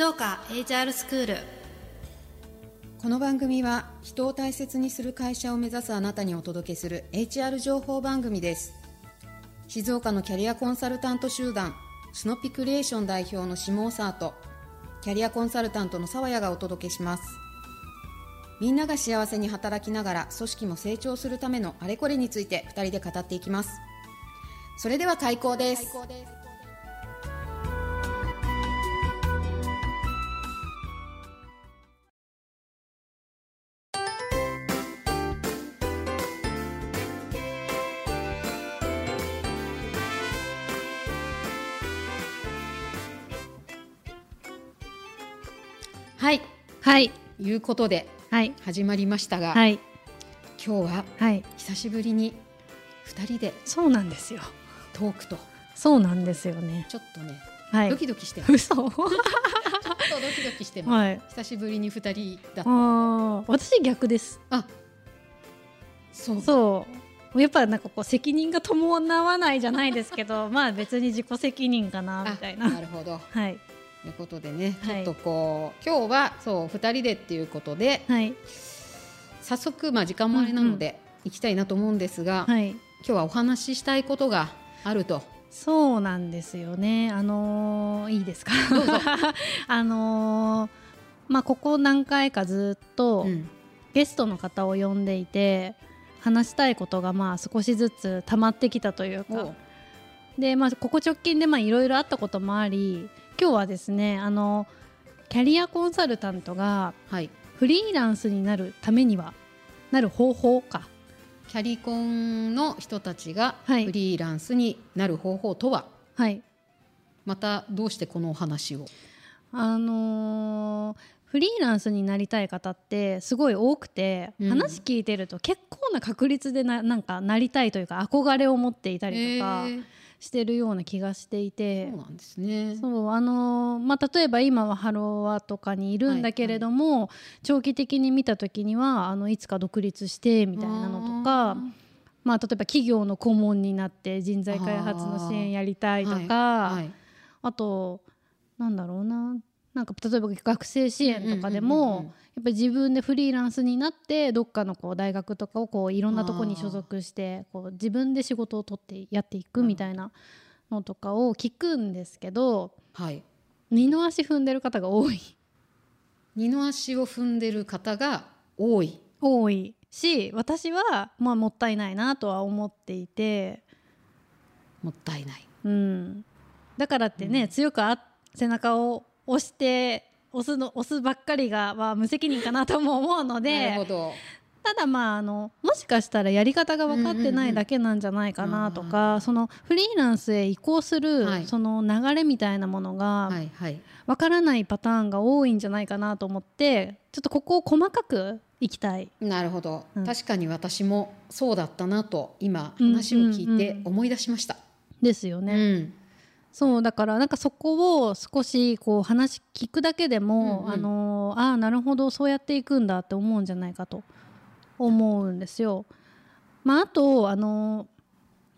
静岡 HR スクールこの番組は人を大切にする会社を目指すあなたにお届けする HR 情報番組です。静岡のキャリアコンサルタント集団スノピクリエーション代表の下尾沢とキャリアコンサルタントの沢谷がお届けします。みんなが幸せに働きながら組織も成長するためのあれこれについて2人で語っていきます。それでは開講ですはい。はい。いうことではい。始まりましたが、はい。今日ははい。久しぶりに2人でそうなんですよ。トークとそうなんですよね。ちょっとね、はい。ドキドキしてます。嘘。ちょっとドキドキしてます、はい。久しぶりに2人だあー私逆です。あそう。そう。やっぱなんかこう責任が伴わないじゃないですけど まあ別に自己責任かなみたいな。あなるほど。はいということでね、はい。ちょっとこう今日はそう2人でっていうことではい。早速まあ時間もあれなので行きたいなと思うんですが、はい。今日はお話ししたいことがあると。そうなんですよね。あのーいいですか？あのーまあここ何回かずっとうん。ゲストの方を呼んでいて話したいことがまあ少しずつ溜まってきたというか。おでまあここ直近でまあいろいろあったこともあり今日はですねあのキャリアコンサルタントがはい。フリーランスになるためにはなる方法か。キャリコンの人たちがはい。フリーランスになる方法とは、はい。またどうしてこのお話を？あのーフリーランスになりたい方ってすごい多くて、うん。話聞いてると結構な確率でななんかなりたいというか憧れを持っていたりとか。えーしてるような気がしていて、そうなんですね。そうあのーまあ、例えば今はハロワとかにいるんだけれども、長期的に見た時にはあのいつか独立してみたいなのとかまあ、例えば企業の顧問になって人材開発の支援やりたいとかあ,、はい。となんだろうななんか例えば学生支援とかでも、うんうんうんうんやっぱり自分でフリーランスになってどっかのこう大学とかをこういろんなとこに所属してこう自分で仕事を取ってやっていくみたいなのとかを聞くんですけどはい。二の足踏んでる方が多い。二の足を踏んでる方が多い。多いし私はまあもったいないなとは思っていて、もったいない。うん、だからってね、強くあ背中を押して押すの押すばっかりが、まあ、無責任かなとも思うのなるでほど。ただまああのもしかしたらやり方が分かってないだけなんじゃないかなとか、そのフリーランスへ移行する、はい。その流れみたいなものが分からないパターンが多いんじゃないかなと思ってちょっとここを細かくいきたい。なるほど、うん。確かに私もそうだったなと今うん話を聞いてうんうん。思い出しました、ですようね。んそうだからなんかそこを少しこう話聞くだけでも、うんうん。あのああなるほどそうやっていくんだって思うんじゃないかと思うんですよ。まああとあの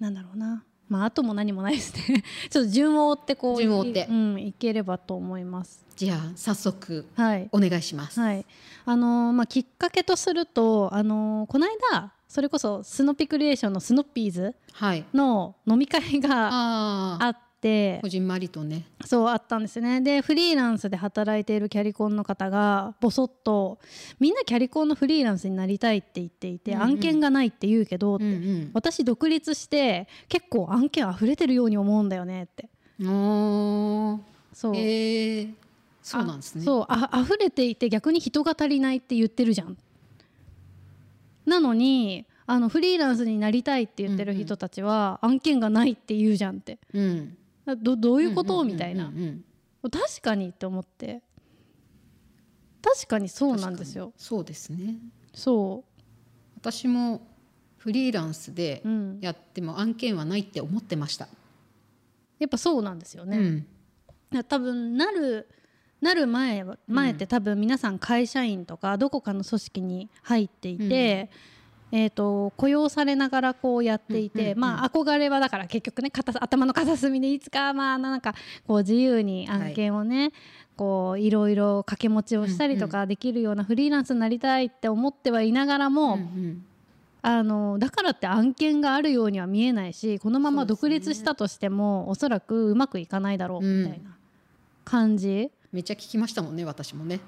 なんだろうな。まああとも何もないですね。ちょっと順を追ってこう順を追って。いうん、いければと思います。じゃあ早速はい。お願いします、はい。あのまあ、きっかけとすると、あのこの間それこそスノピクリエーションのスノッピーズはい。の飲み会があああって。こじんまりとね。そうあったんですね。でフリーランスで働いているキャリコンの方がぼそっとみんなキャリコンのフリーランスになりたいって言っていて、うんうん。案件がないって言うけど、うんうん。私独立して結構案件溢れてるように思うんだよねって。そう,、えー、そうなんですね。あそうあ溢れていて逆に人が足りないって言ってるじゃん。なのにあのフリーランスになりたいって言ってる人たちは、案件がないって言うじゃんって。うんどどういうこと、んんんん。みたいな。うんうん。確かにって思って。確かにそうなんですよ。そうですね。そ私もフリーランスでう、うん、やっても案件はないって思ってました、やっぱそうなんですよね、うん。多分なるなる前は前って多分皆さん会社員とかどこかの組織に入っていて、えー、と雇用されながらこうやっていて、うんうんうんまあ憧れはだから結局ね片頭の片隅でいつかまあなんかこう自由に案件をね、こういろいろ掛け持ちをしたりとかできるようなフリーランスになりたいって思ってはいながらも、うんうんあのだからって案件があるようには見えないしこのまま独立したとしても、おそらくうまくいかないだろうみたいな感じ。めっちゃ聞きましたもんね私もね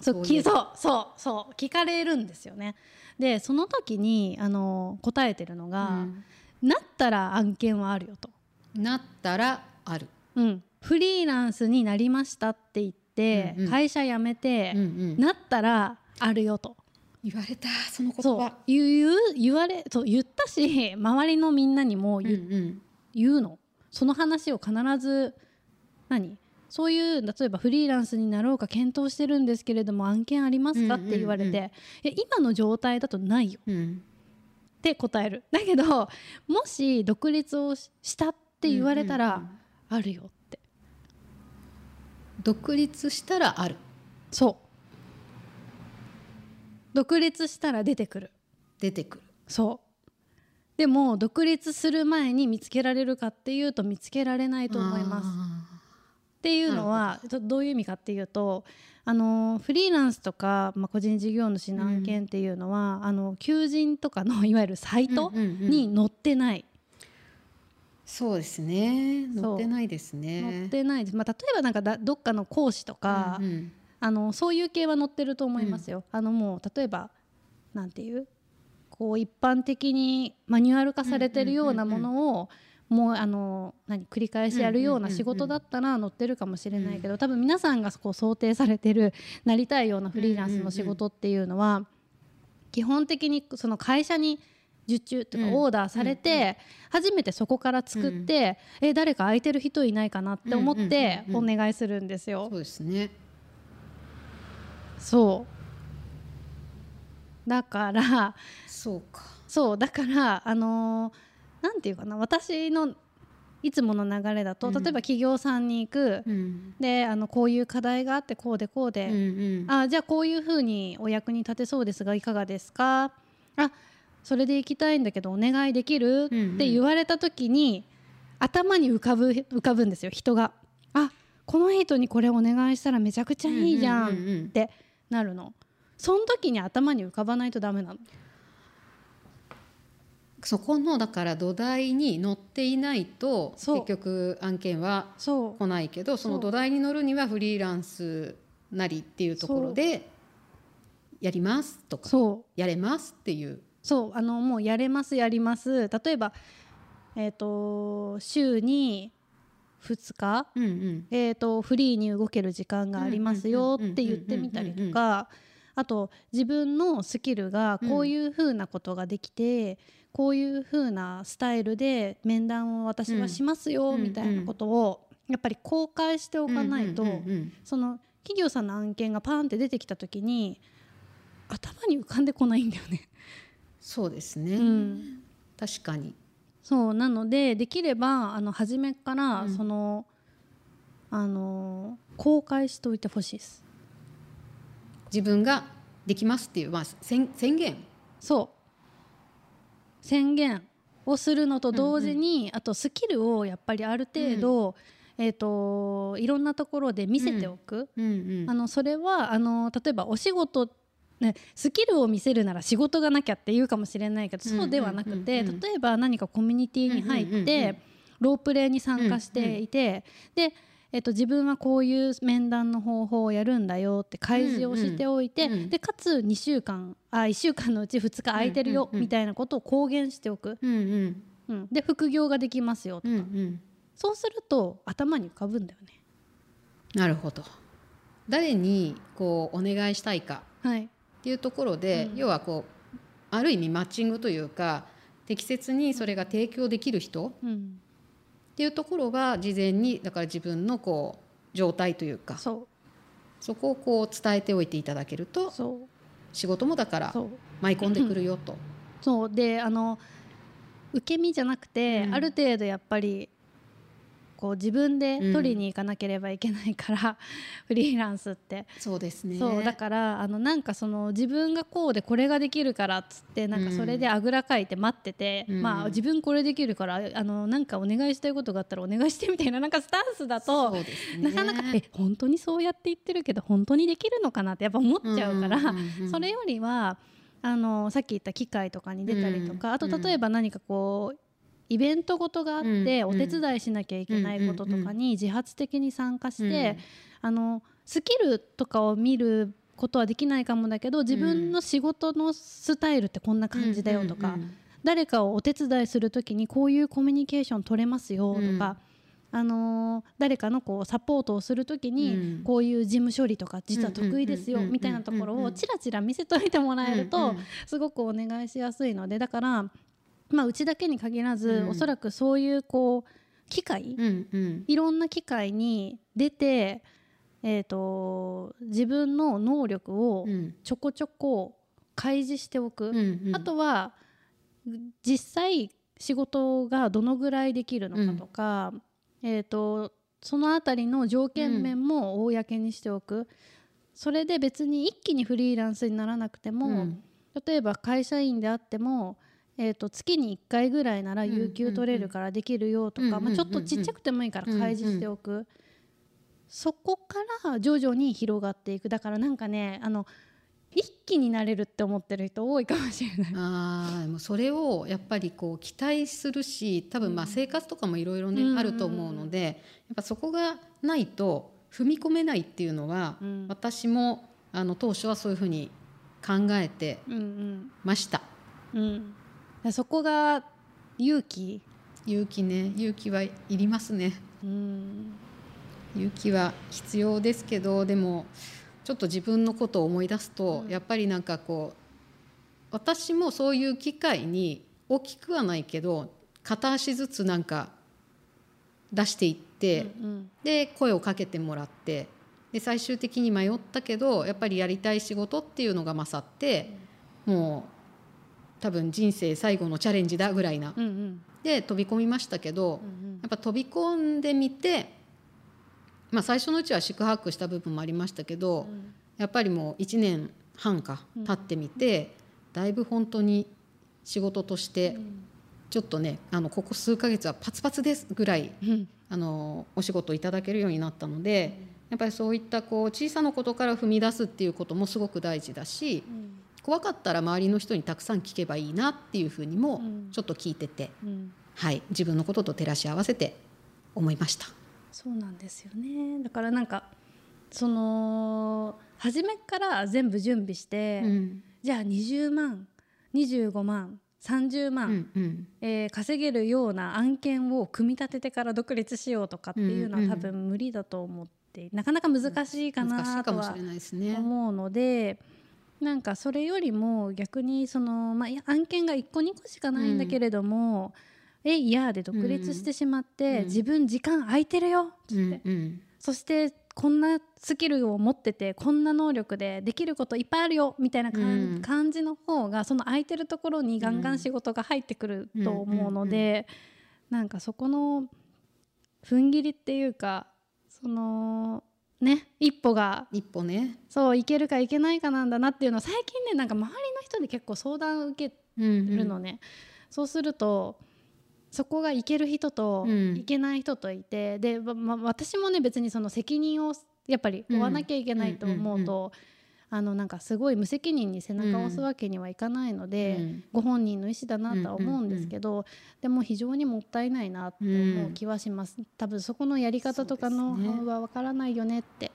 そうそうそうそう聞かれるんですよね。でその時にあの答えてるのが、なったら案件はあるよと、なったらある、うん、フリーランスになりましたって言って、うんうん。会社辞めて、うんうん。なったらあるよと。言われたその言葉。言う。言う言われそう言ったし周りのみんなにもうん言,、うん。言うの。その話を必ず何？そういう例えばフリーランスになろうか検討してるんですけれども案件ありますか？って言われて、いや今の状態だとないよ。うん。って答える。だけどもし独立をししたって言われたら、あるよって。独立したらある。そう。独立したら出てくる。出てくる。そう。でも独立する前に見つけられるかっていうと見つけられないと思いますっていうのはちょっとどういう意味かっていうとあのフリーランスとか、まあ、個人事業主の案件っていうのは、あの求人とかの いわゆるサイトうんうんうんに載ってない、そうですね。そう。乗ってないです載ねってないです、まあ、例えばなんかだどっかの講師とか、うんうん。あのそういう系は載ってると思いますよ。あのもう例えばなんていうこう一般的にマニュアル化されてるようなものをもうあの何繰り返しやるような仕事だったら載ってるかもしれないけど多分皆さんがこう想定されてるなりたいようなフリーランスの仕事っていうのは基本的にその会社に受注とかオーダーされて初めてそこから作ってえ誰か空いてる人いないかなって思ってお願いするんですよ。そ。うですね。そう。だからそうか。そうだからあのーなんていうかな私のいつもの流れだと、うん。例えば企業さんに行く、うん。であのこういう課題があってこうでこううんで、うん。あじゃあこういうふうにお役に立てそうですがいかがですか？あそれで行きたいんだけどお願いできる、うんうん。って言われた時に頭に浮かぶ浮かぶんですよ人が。あこの人にこれお願いしたらめちゃくちゃいいじゃんってなるの。その時に頭に浮かばないとダメなの。そこのだから土台に乗っていないと結局案件は来ないけどその土台に乗るにはフリーランスなりっていうところでやりますとかやれますっていう。そう。あのもうやれますやります。例えば、えー、と週に2日、うんうん。えー、とフリーに動ける時間がありますよって言ってみたりとかあと自分のスキルがこういうふうなことができて、こういうふうなスタイルで面談を私はしますようんみたいなことをやっぱり公開しておかないと、その企業さんの案件がパーンって出てきた時に頭に浮かんでこないんだよね。そうですね、うん。確かに。そうなのでできればあの初めから、うん。そのあの公開しておいてほしいです。自分ができますっていう、まあ、宣宣言。そう宣言をするのと同時に、あとスキルをやっぱりある程度、えー、といろんなところで見せておく、うんうん。あのそれはあの例えばお仕事ね、スキルを見せるなら仕事がなきゃって言うかもしれないけどそうではなくて、うんうんうん。うん例えば何かコミュニティに入って、うんうんうんうん。ロープレイに参加していて、で、えっと、自分はこういう面談の方法をやるんだよって開示をしておいて、うんうんでかつ2週間あ1週間のうち2日空いてるよ、みたいなことを公言しておく、うんうん。うん、で副業ができますよとうんうん。そうすると頭に浮かぶんだよね。なるほど。誰にこうお願いしたいかはい、っていうところで、うん。要はこうある意味マッチングというか適切にそれが提供できる人うん、っていうところは事前にだから自分のこう状態というかそそこをこう伝えておいていただけるうとそう。仕事もだから舞い込んでくるよと。そう。であの受け身じゃなくて、うん。ある程度やっぱりこう自分で取りに行かなければいけないから、フリーランスって。そうですね。そうだからあのなんかその自分がこうでこれができるからっつってなんかそれであぐらかいて待ってて、うん。まあ自分これできるからあのなんかお願いしたいことがあったらお願いしてみたいななんかスタンスだと、そうですね。なかなかえ本当にそうやって言ってるけど本当にできるのかなってやっぱ思っちゃうから、うんうんうんうん。それよりはあのさっき言った機械とかに出たりとか、あと例えば何かこうイベントごとがあって、うんお手伝いしなきゃいけないこととかに自発的に参加して、あのスキルとかを見ることはできないかもだけど自分の仕事のスタイルってこんな感じだよとか、誰かをお手伝いする時にこういうコミュニケーション取れますよとか、あのー誰かのこうサポートをする時うん。にこういう事務処理とか実は得意ですよみたいなところをちらちら見せといてもらえるうんとうん。すごくお願いしやすいのでだから、まあ、うちだけに限らず、うん。おそらくそういうこう機会、うんうん。いろんな機会に出て、えー、と自分の能力をうん。ちょこちょこ開示しておく。うんうん。あとは実際仕事がどのぐらいできるのかとか、えー、とそのあたりの条件面も公にしておく、それで別に一気にフリーランスにならなくても、うん。例えば会社員であっても、えー、と月に1回ぐらいなら有給取れるからできるよとか、うんまあ、ちょっとちっちゃくてもいいから開示しておく、そこから徐々に広がっていく。だからなんかねあの一気になれるって思ってる人多いかもしれない。あもそれをやっぱりこう期待するし多分まあ生活とかもいろいろね、うんあると思うのでやっぱそこがないと踏み込めないっていうのは、うん。私もあの当初はそういうふうに考えてうんました。うんうん、そこが勇気、勇気ね。勇気はいりますね。うん。勇気は必要ですけどでもちょっと自分のことを思い出すと、うん。やっぱりなんかこう私もそういう機会に大きくはないけど片足ずつなんか出していって、うんで声をかけてもらってで最終的に迷ったけどやっぱりやりたい仕事っていうのが勝ってもう多分人生最後のチャレンジだぐらいな。うんうん。で飛び込みましたけど、うんやっぱ飛び込んでみて、まあ、最初のうちは宿泊した部分もありましたけど、うん。やっぱりもう1年半かうん。経ってみて、だいぶ本当に仕事としてちょっとねあのここ数ヶ月はパツパツですぐらいうん。あのお仕事いただけるようになったのでやっぱりそういったこう小さなことから踏み出すっていうこともすごく大事だしうん怖かったら周りの人にたくさん聞けばいいなっていうふうにもうんちょっと聞いてて、うんはい、自分のことと照らし合わせて思いました。そうなんですよねだからなんかその初めから全部準備して、うんじゃあ20万25万30万、うんうんえー稼げるような案件を組み立ててから独立しようとかっていうのはうんうん多分無理だと思って、なかなか難しいかないとはかもしれないですね。思うので。なんかそれよりも逆にその、まあ案件が1個2個しかないんだけれども、えいやで独立してしまって、うん。自分時間空いてるよっつって、うんうん。そしてこんなスキルを持っててこんな能力でできることいっぱいあるよみたいなうん。感じの方がその空いてるところにガンガン仕事が入ってくると思うので、なんかそこの踏ん切りっていうかそのね一歩が。一歩ね、そういけるかいけないかなんだなっていうのを最近ねなんか周りの人で結構相談を受けうんうん。るのね、そうするとそこがいける人とうん。いけない人といて、で、まま私もね別にその責任をやっぱり負わなきゃいけないと思うと、あのなんかすごい無責任に背中を押すわけにはいかないので、うん。ご本人の意思だなとは思うんですけど、でも非常にもったいないなって思う気はします、多分そこのやり方とかのそうですね。はわからないよねって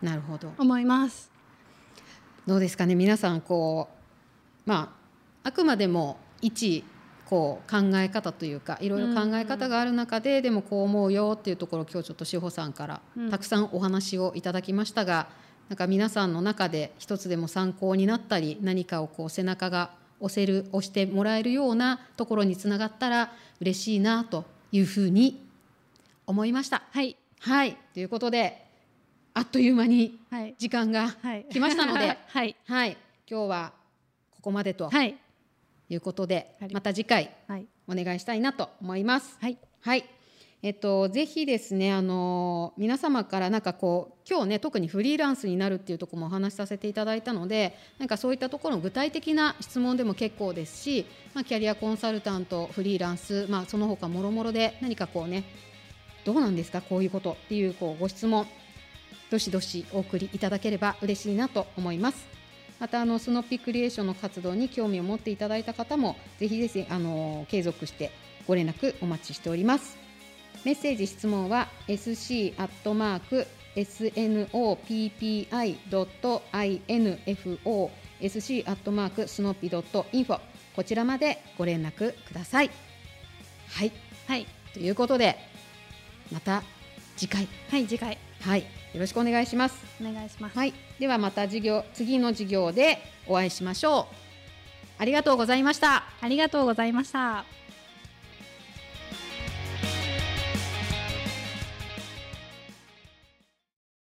なるほど。思います。どうですかね？皆さんこうまああくまでも一こう考え方というかいろいろ考え方がある中で、でもこう思うよっていうところを今日ちょっと志保さんからうん。たくさんお話をいただきましたが、なんか皆さんの中で一つでも参考になったり何かをこう背中が押せる押してもらえるようなところにつながったら嬉しいなというふうに思いました。はい。はい。ということであっという間にはい。時間がはい来ましたので はい。はい、今日はここまでとはい。いうことで、また次回はい。お願いしたいなと思います。はい。はい、えっと、ぜひですね、あの皆様からなんかこう今日ね特にフリーランスになるっていうところもお話しさせていただいたのでなんかそういったところの具体的な質問でも結構ですし、まあ、キャリアコンサルタントフリーランス、まあ、その他もろもろで何かこうねどうなんですかこういうことっていうこうご質問どしどしお送りいただければ嬉しいなと思います。またあのスノッピクリエーションの活動に興味を持っていただいた方もぜひぜひあの継続してご連絡お待ちしております。メッセージ質問は sc アットマーク snoppi.info sc アットマークスノッピドットインフォこちらまでご連絡ください。はい、はい、ということでまた次回。はい次回。はい。よろしくお願いします。お願いします。はい。ではまた授業次の授業でお会いしましょう。ありがとうございました。ありがとうございました